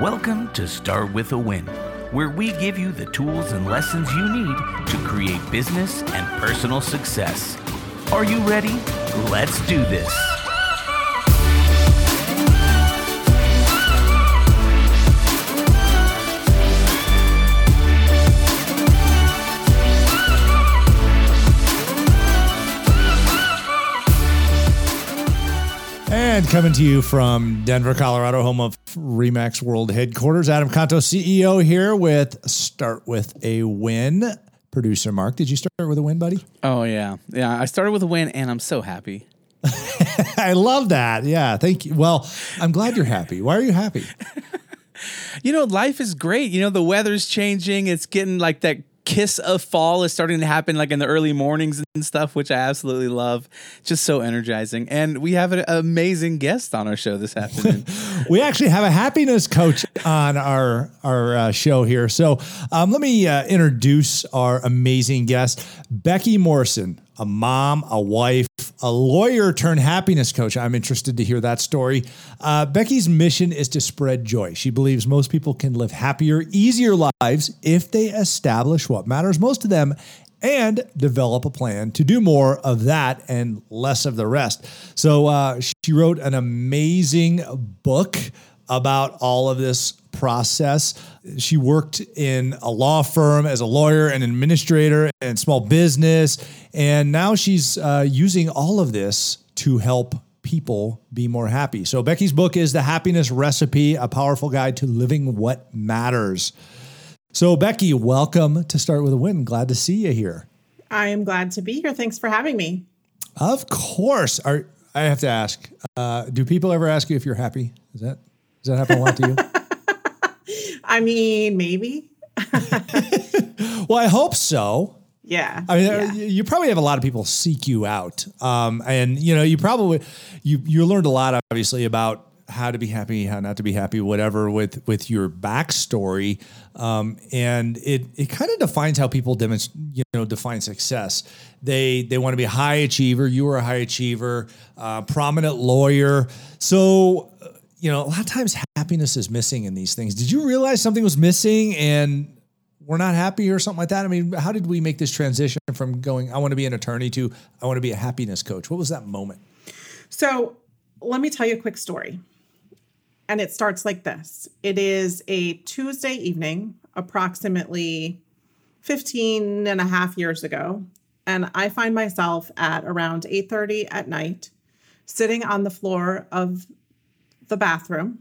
Welcome to Start with a Win, where we give you the tools and lessons you need to create business and personal success. Are you ready? Let's do this. And coming to you from Denver, Colorado, home of Remax World Headquarters, Adam Contos, CEO, here with Start with a Win. Producer Mark, did you start with a win, buddy? Oh yeah, yeah. I started with a win, and I'm so happy. I love that. Yeah, thank you. Well, I'm glad you're happy. Why are you happy? You know, life is great. You know, the weather's changing. It's getting like that kiss of fall is starting to happen like in the early mornings and stuff, which I absolutely love. Just so energizing. And we have an amazing guest on our show this afternoon. we actually have a happiness coach on our our uh, show here. So um, let me uh, introduce our amazing guest, Becky Morrison, a mom, a wife, a lawyer turned happiness coach. I'm interested to hear that story. Uh, Becky's mission is to spread joy. She believes most people can live happier, easier lives if they establish what matters most to them and develop a plan to do more of that and less of the rest. So uh, she wrote an amazing book about all of this process. She worked in a law firm as a lawyer and administrator and small business. And now she's uh, using all of this to help people be more happy. So, Becky's book is The Happiness Recipe, a powerful guide to living what matters. So, Becky, welcome to Start with a Win. Glad to see you here. I am glad to be here. Thanks for having me. Of course. Are I have to ask, uh, do people ever ask you if you're happy? Is that does that happen a lot to you? I mean, maybe. well, I hope so. Yeah. I mean, yeah. you probably have a lot of people seek you out. Um, and you know, you probably, you, you learned a lot obviously about how to be happy, how not to be happy, whatever with, with your backstory. Um, and it, it kind of defines how people demonstrate, you know, define success. They, they want to be a high achiever. You were a high achiever, uh, prominent lawyer. So, you know, a lot of times happiness is missing in these things. Did you realize something was missing and we're not happy or something like that? I mean, how did we make this transition from going, I want to be an attorney to I want to be a happiness coach? What was that moment? So let me tell you a quick story. And it starts like this it is a Tuesday evening, approximately 15 and a half years ago. And I find myself at around 8:30 at night, sitting on the floor of the bathroom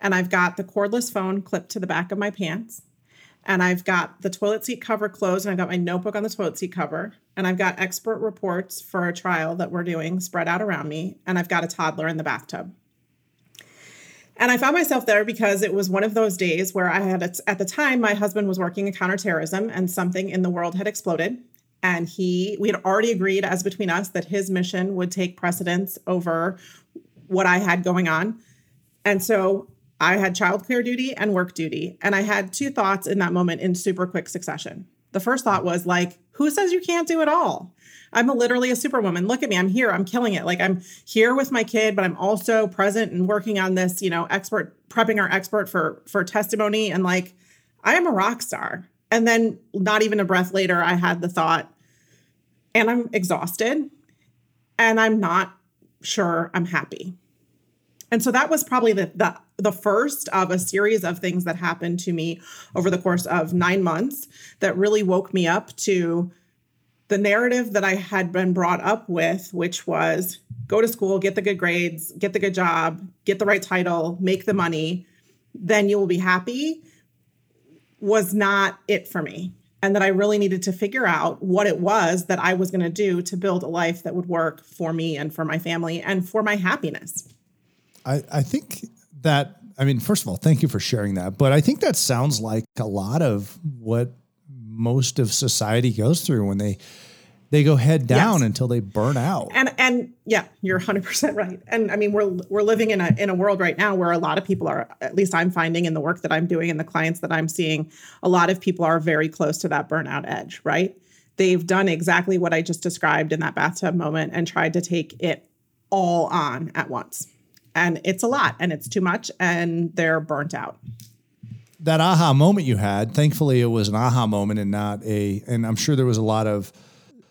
and I've got the cordless phone clipped to the back of my pants and I've got the toilet seat cover closed and I've got my notebook on the toilet seat cover and I've got expert reports for a trial that we're doing spread out around me and I've got a toddler in the bathtub. And I found myself there because it was one of those days where I had, at the time, my husband was working in counterterrorism and something in the world had exploded. And he, we had already agreed as between us that his mission would take precedence over what I had going on. And so I had childcare duty and work duty. And I had two thoughts in that moment in super quick succession. The first thought was like, who says you can't do it all? I'm a, literally a superwoman. Look at me. I'm here. I'm killing it. Like I'm here with my kid, but I'm also present and working on this, you know, expert prepping our expert for for testimony and like I am a rock star. And then not even a breath later I had the thought and I'm exhausted and I'm not sure I'm happy. And so that was probably the, the the first of a series of things that happened to me over the course of 9 months that really woke me up to the narrative that I had been brought up with, which was go to school, get the good grades, get the good job, get the right title, make the money, then you will be happy, was not it for me. And that I really needed to figure out what it was that I was going to do to build a life that would work for me and for my family and for my happiness. I, I think that, I mean, first of all, thank you for sharing that. But I think that sounds like a lot of what most of society goes through when they they go head down yes. until they burn out. And and yeah, you're 100% right. And I mean, we're we're living in a in a world right now where a lot of people are at least I'm finding in the work that I'm doing and the clients that I'm seeing, a lot of people are very close to that burnout edge, right? They've done exactly what I just described in that bathtub moment and tried to take it all on at once and it's a lot and it's too much and they're burnt out. That aha moment you had thankfully it was an aha moment and not a and i'm sure there was a lot of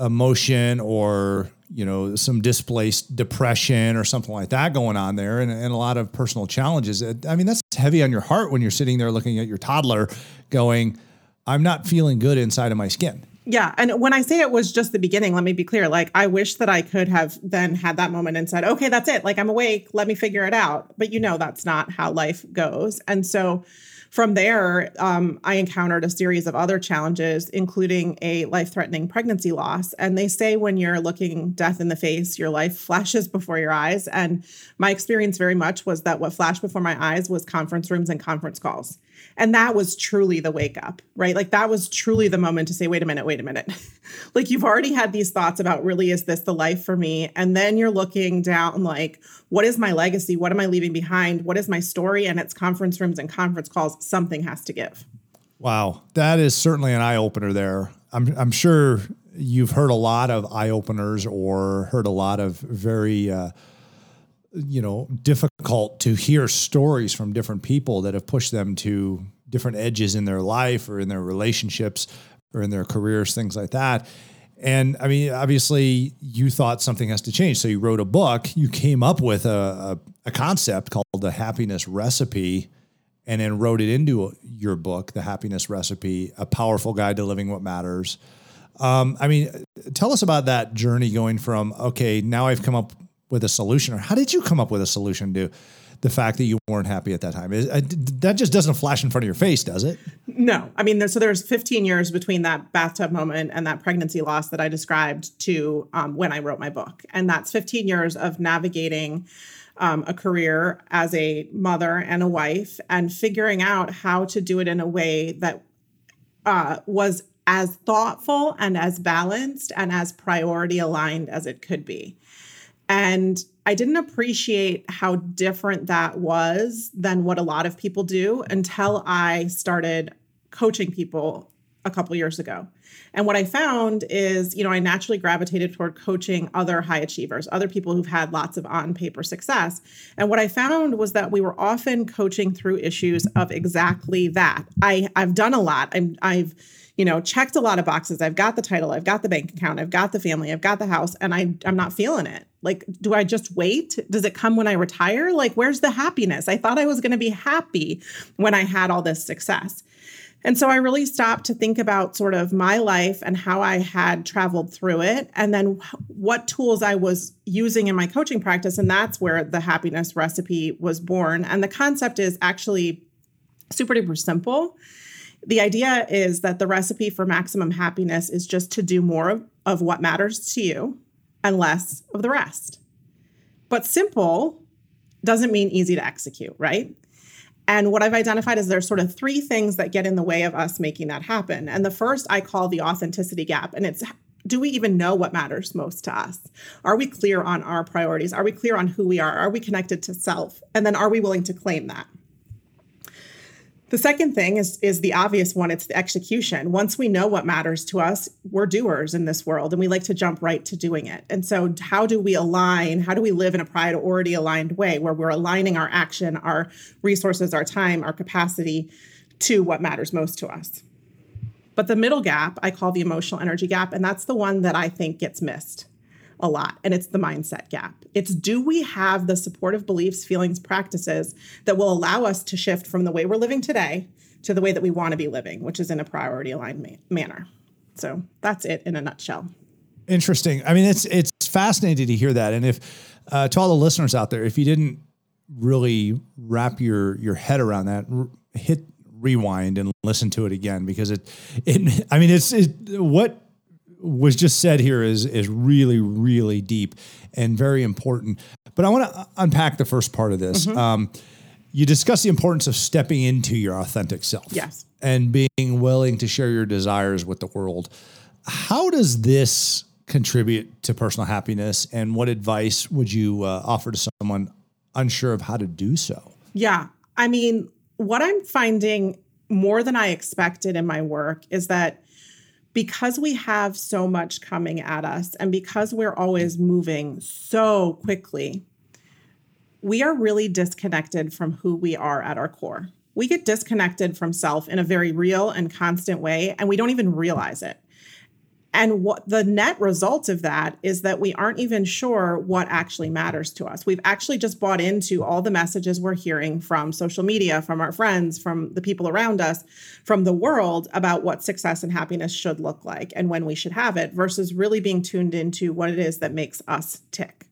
emotion or you know some displaced depression or something like that going on there and, and a lot of personal challenges. I mean that's heavy on your heart when you're sitting there looking at your toddler going i'm not feeling good inside of my skin yeah. And when I say it was just the beginning, let me be clear. Like, I wish that I could have then had that moment and said, okay, that's it. Like, I'm awake. Let me figure it out. But you know, that's not how life goes. And so, from there, um, I encountered a series of other challenges, including a life threatening pregnancy loss. And they say when you're looking death in the face, your life flashes before your eyes. And my experience very much was that what flashed before my eyes was conference rooms and conference calls. And that was truly the wake up, right? Like that was truly the moment to say, wait a minute, wait a minute. like you've already had these thoughts about really, is this the life for me? And then you're looking down, like, what is my legacy? What am I leaving behind? What is my story? And it's conference rooms and conference calls. Something has to give. Wow. That is certainly an eye opener there. I'm, I'm sure you've heard a lot of eye openers or heard a lot of very, uh, you know, difficult to hear stories from different people that have pushed them to different edges in their life or in their relationships or in their careers, things like that. And I mean, obviously, you thought something has to change. So you wrote a book, you came up with a, a, a concept called the happiness recipe, and then wrote it into your book, The Happiness Recipe, a powerful guide to living what matters. Um, I mean, tell us about that journey going from, okay, now I've come up with a solution, or how did you come up with a solution to the fact that you weren't happy at that time? That just doesn't flash in front of your face, does it? No. I mean, so there's 15 years between that bathtub moment and that pregnancy loss that I described to um, when I wrote my book. And that's 15 years of navigating um, a career as a mother and a wife and figuring out how to do it in a way that uh, was as thoughtful and as balanced and as priority aligned as it could be. And I didn't appreciate how different that was than what a lot of people do until I started coaching people a couple years ago. And what I found is, you know, I naturally gravitated toward coaching other high achievers, other people who've had lots of on paper success. And what I found was that we were often coaching through issues of exactly that. I I've done a lot. I'm I've you know, checked a lot of boxes. I've got the title, I've got the bank account, I've got the family, I've got the house, and I I'm not feeling it. Like, do I just wait? Does it come when I retire? Like, where's the happiness? I thought I was going to be happy when I had all this success. And so I really stopped to think about sort of my life and how I had traveled through it, and then what tools I was using in my coaching practice. And that's where the happiness recipe was born. And the concept is actually super duper simple. The idea is that the recipe for maximum happiness is just to do more of, of what matters to you and less of the rest. But simple doesn't mean easy to execute, right? And what I've identified is there's sort of three things that get in the way of us making that happen. And the first I call the authenticity gap. And it's do we even know what matters most to us? Are we clear on our priorities? Are we clear on who we are? Are we connected to self? And then are we willing to claim that? The second thing is, is the obvious one it's the execution. Once we know what matters to us, we're doers in this world and we like to jump right to doing it. And so, how do we align? How do we live in a priority aligned way where we're aligning our action, our resources, our time, our capacity to what matters most to us? But the middle gap, I call the emotional energy gap, and that's the one that I think gets missed a lot, and it's the mindset gap. It's do we have the supportive beliefs, feelings, practices that will allow us to shift from the way we're living today to the way that we want to be living, which is in a priority aligned ma- manner. So that's it in a nutshell. Interesting. I mean, it's it's fascinating to hear that, and if uh, to all the listeners out there, if you didn't really wrap your your head around that, r- hit rewind and listen to it again because it it I mean it's it, what was just said here is is really really deep and very important. But I want to unpack the first part of this. Mm-hmm. Um, you discuss the importance of stepping into your authentic self. Yes. And being willing to share your desires with the world. How does this contribute to personal happiness? And what advice would you uh, offer to someone unsure of how to do so? Yeah. I mean, what I'm finding more than I expected in my work is that because we have so much coming at us and because we're always moving so quickly, we are really disconnected from who we are at our core. We get disconnected from self in a very real and constant way, and we don't even realize it. And what the net result of that is that we aren't even sure what actually matters to us. We've actually just bought into all the messages we're hearing from social media, from our friends, from the people around us, from the world about what success and happiness should look like and when we should have it versus really being tuned into what it is that makes us tick.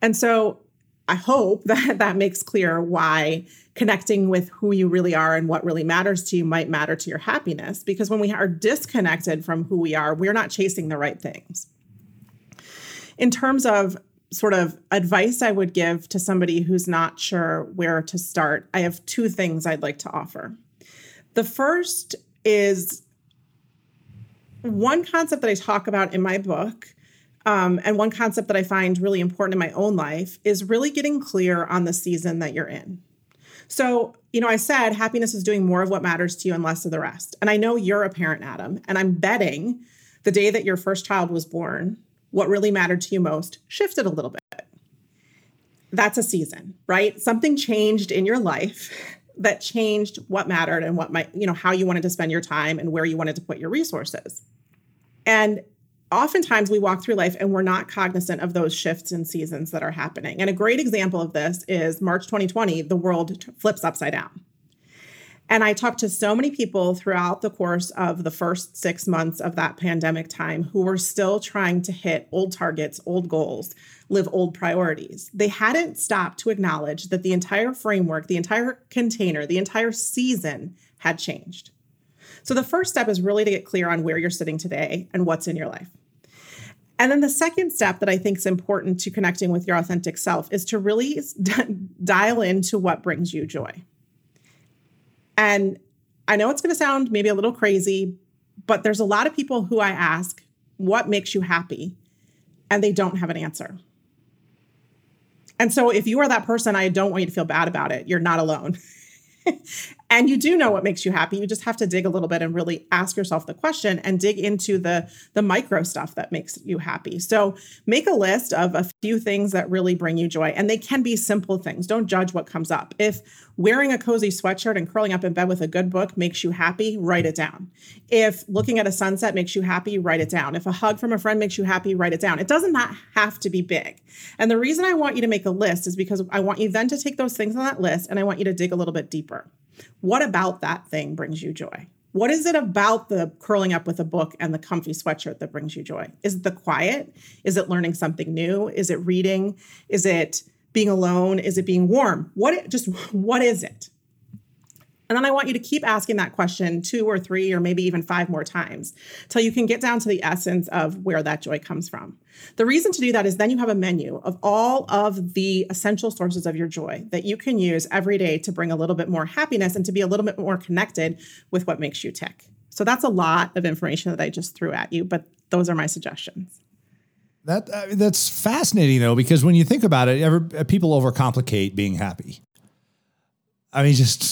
And so I hope that that makes clear why connecting with who you really are and what really matters to you might matter to your happiness. Because when we are disconnected from who we are, we're not chasing the right things. In terms of sort of advice I would give to somebody who's not sure where to start, I have two things I'd like to offer. The first is one concept that I talk about in my book um, and one concept that I find really important in my own life is really getting clear on the season that you're in. So, you know, I said happiness is doing more of what matters to you and less of the rest. And I know you're a parent, Adam, and I'm betting the day that your first child was born, what really mattered to you most shifted a little bit. That's a season, right? Something changed in your life that changed what mattered and what might, you know, how you wanted to spend your time and where you wanted to put your resources. And oftentimes we walk through life and we're not cognizant of those shifts and seasons that are happening. And a great example of this is March 2020, the world t- flips upside down. And I talked to so many people throughout the course of the first six months of that pandemic time who were still trying to hit old targets, old goals, live old priorities. They hadn't stopped to acknowledge that the entire framework, the entire container, the entire season had changed. So the first step is really to get clear on where you're sitting today and what's in your life. And then the second step that I think is important to connecting with your authentic self is to really dial into what brings you joy. And I know it's going to sound maybe a little crazy, but there's a lot of people who I ask, what makes you happy? And they don't have an answer. And so if you are that person, I don't want you to feel bad about it. You're not alone. and you do know what makes you happy. You just have to dig a little bit and really ask yourself the question and dig into the the micro stuff that makes you happy. So make a list of a few things that really bring you joy. And they can be simple things. Don't judge what comes up. If wearing a cozy sweatshirt and curling up in bed with a good book makes you happy write it down. If looking at a sunset makes you happy write it down. If a hug from a friend makes you happy write it down. It does not have to be big. And the reason i want you to make a list is because i want you then to take those things on that list and i want you to dig a little bit deeper what about that thing brings you joy? What is it about the curling up with a book and the comfy sweatshirt that brings you joy? Is it the quiet? Is it learning something new? Is it reading? Is it being alone? Is it being warm? What just what is it? And then I want you to keep asking that question two or three or maybe even five more times till you can get down to the essence of where that joy comes from. The reason to do that is then you have a menu of all of the essential sources of your joy that you can use every day to bring a little bit more happiness and to be a little bit more connected with what makes you tick. So that's a lot of information that I just threw at you, but those are my suggestions. That uh, that's fascinating though, because when you think about it, ever, people overcomplicate being happy. I mean, just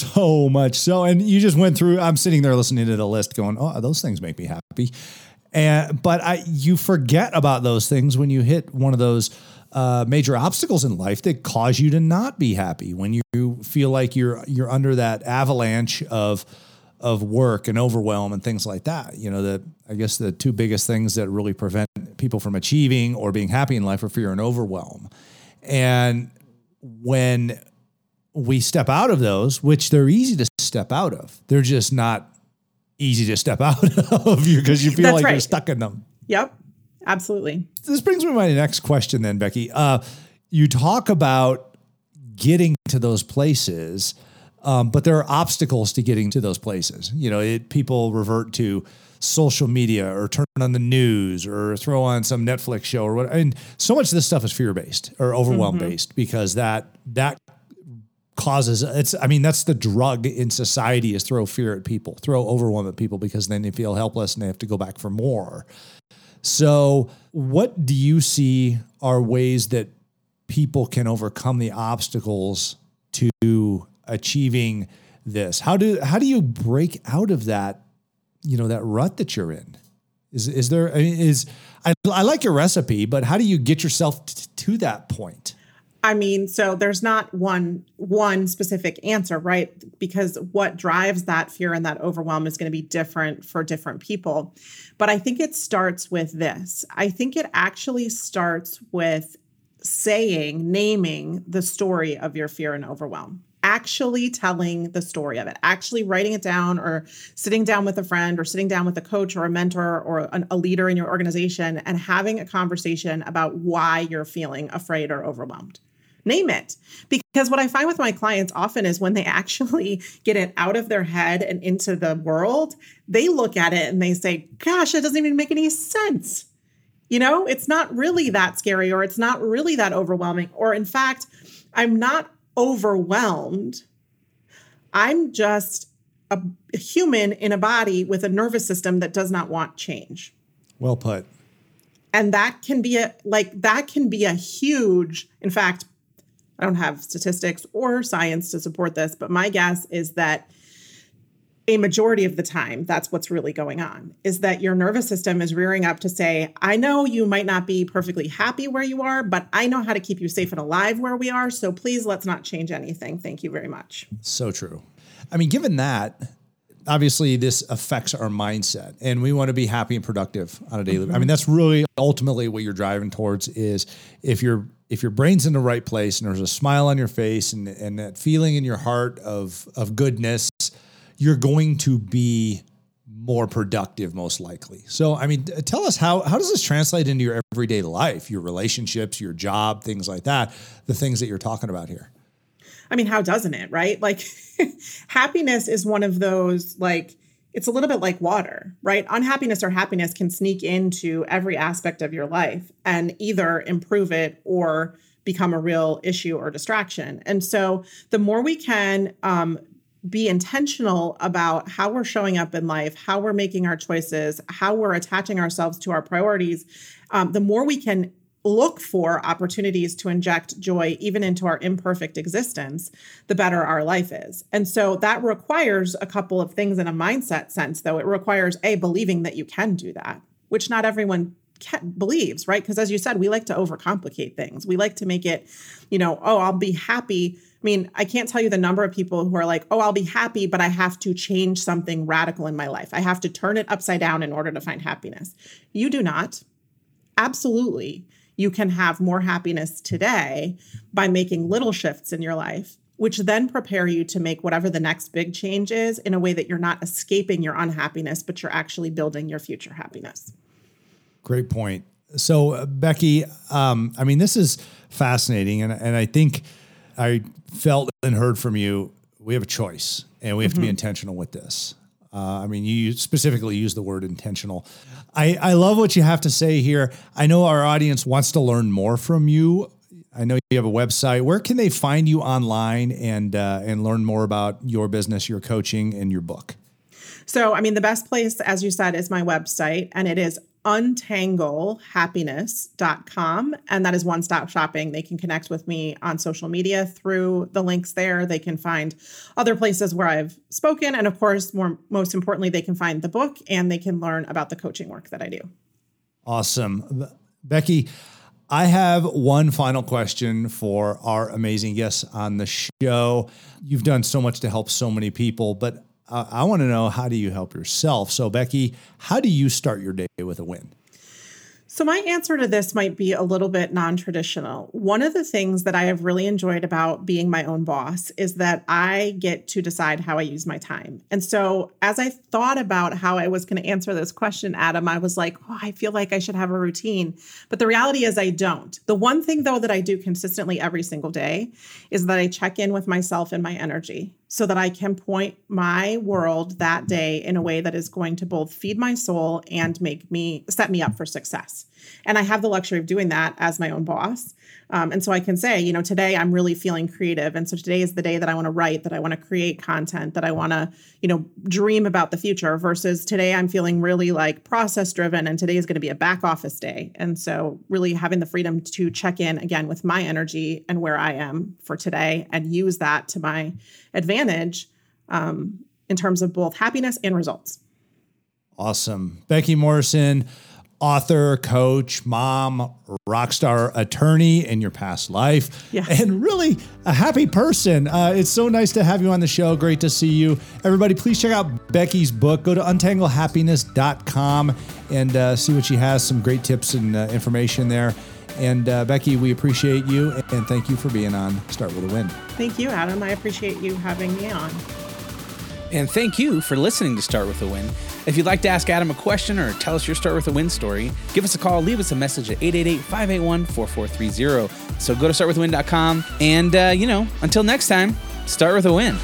so much so. And you just went through, I'm sitting there listening to the list going, oh, those things make me happy. And, but I, you forget about those things when you hit one of those uh, major obstacles in life that cause you to not be happy when you feel like you're, you're under that avalanche of, of work and overwhelm and things like that. You know, the, I guess the two biggest things that really prevent people from achieving or being happy in life are fear and overwhelm. And when we step out of those, which they're easy to step out of. They're just not easy to step out of you because you feel That's like right. you're stuck in them. Yep, absolutely. This brings me to my next question, then, Becky. Uh, you talk about getting to those places, um, but there are obstacles to getting to those places. You know, it, people revert to social media or turn on the news or throw on some Netflix show or what. And so much of this stuff is fear based or overwhelm based mm-hmm. because that that causes it's i mean that's the drug in society is throw fear at people throw overwhelm at people because then they feel helpless and they have to go back for more. So what do you see are ways that people can overcome the obstacles to achieving this? How do how do you break out of that you know that rut that you're in? Is is there I mean, is I, I like your recipe but how do you get yourself t- to that point I mean, so there's not one one specific answer, right? Because what drives that fear and that overwhelm is going to be different for different people. But I think it starts with this. I think it actually starts with saying, naming the story of your fear and overwhelm actually telling the story of it, actually writing it down or sitting down with a friend or sitting down with a coach or a mentor or an, a leader in your organization and having a conversation about why you're feeling afraid or overwhelmed. Name it. Because what I find with my clients often is when they actually get it out of their head and into the world, they look at it and they say, gosh, it doesn't even make any sense. You know, it's not really that scary or it's not really that overwhelming. Or in fact, I'm not overwhelmed. I'm just a, a human in a body with a nervous system that does not want change. Well put. And that can be a like that can be a huge, in fact, I don't have statistics or science to support this, but my guess is that a majority of the time that's what's really going on is that your nervous system is rearing up to say i know you might not be perfectly happy where you are but i know how to keep you safe and alive where we are so please let's not change anything thank you very much so true i mean given that obviously this affects our mindset and we want to be happy and productive on a daily mm-hmm. i mean that's really ultimately what you're driving towards is if you're if your brain's in the right place and there's a smile on your face and, and that feeling in your heart of of goodness you're going to be more productive most likely. So, I mean, tell us how how does this translate into your everyday life, your relationships, your job, things like that, the things that you're talking about here? I mean, how doesn't it, right? Like happiness is one of those like it's a little bit like water, right? Unhappiness or happiness can sneak into every aspect of your life and either improve it or become a real issue or distraction. And so the more we can um, be intentional about how we're showing up in life, how we're making our choices, how we're attaching ourselves to our priorities, um, the more we can look for opportunities to inject joy even into our imperfect existence, the better our life is. And so that requires a couple of things in a mindset sense, though. It requires a believing that you can do that, which not everyone can, believes, right? Because as you said, we like to overcomplicate things. We like to make it, you know, oh, I'll be happy I mean, I can't tell you the number of people who are like, oh, I'll be happy, but I have to change something radical in my life. I have to turn it upside down in order to find happiness. You do not. Absolutely. You can have more happiness today by making little shifts in your life, which then prepare you to make whatever the next big change is in a way that you're not escaping your unhappiness, but you're actually building your future happiness. Great point. So, uh, Becky, um, I mean, this is fascinating. And, and I think I felt and heard from you, we have a choice and we have mm-hmm. to be mm-hmm. intentional with this. Uh, I mean, you specifically use the word intentional. I, I love what you have to say here. I know our audience wants to learn more from you. I know you have a website. Where can they find you online and uh, and learn more about your business, your coaching, and your book? So, I mean, the best place, as you said, is my website, and it is untanglehappiness.com. And that is one stop shopping. They can connect with me on social media through the links there. They can find other places where I've spoken. And of course, more most importantly, they can find the book and they can learn about the coaching work that I do. Awesome. Becky, I have one final question for our amazing guests on the show. You've done so much to help so many people, but uh, I want to know how do you help yourself? So, Becky, how do you start your day with a win? So, my answer to this might be a little bit non traditional. One of the things that I have really enjoyed about being my own boss is that I get to decide how I use my time. And so, as I thought about how I was going to answer this question, Adam, I was like, oh, I feel like I should have a routine. But the reality is, I don't. The one thing, though, that I do consistently every single day is that I check in with myself and my energy so that I can point my world that day in a way that is going to both feed my soul and make me set me up for success. And I have the luxury of doing that as my own boss. Um, and so I can say, you know, today I'm really feeling creative. And so today is the day that I want to write, that I want to create content, that I want to, you know, dream about the future versus today I'm feeling really like process driven and today is going to be a back office day. And so really having the freedom to check in again with my energy and where I am for today and use that to my advantage um, in terms of both happiness and results. Awesome. Becky Morrison author, coach, mom, rock star attorney in your past life, Yes. and really a happy person. Uh, it's so nice to have you on the show. Great to see you. Everybody, please check out Becky's book. Go to untanglehappiness.com and uh, see what she has. Some great tips and uh, information there. And uh, Becky, we appreciate you and thank you for being on Start with a Win. Thank you, Adam. I appreciate you having me on. And thank you for listening to Start With a Win. If you'd like to ask Adam a question or tell us your Start With a Win story, give us a call, leave us a message at 888 581 4430. So go to startwithawin.com. And, uh, you know, until next time, start with a win.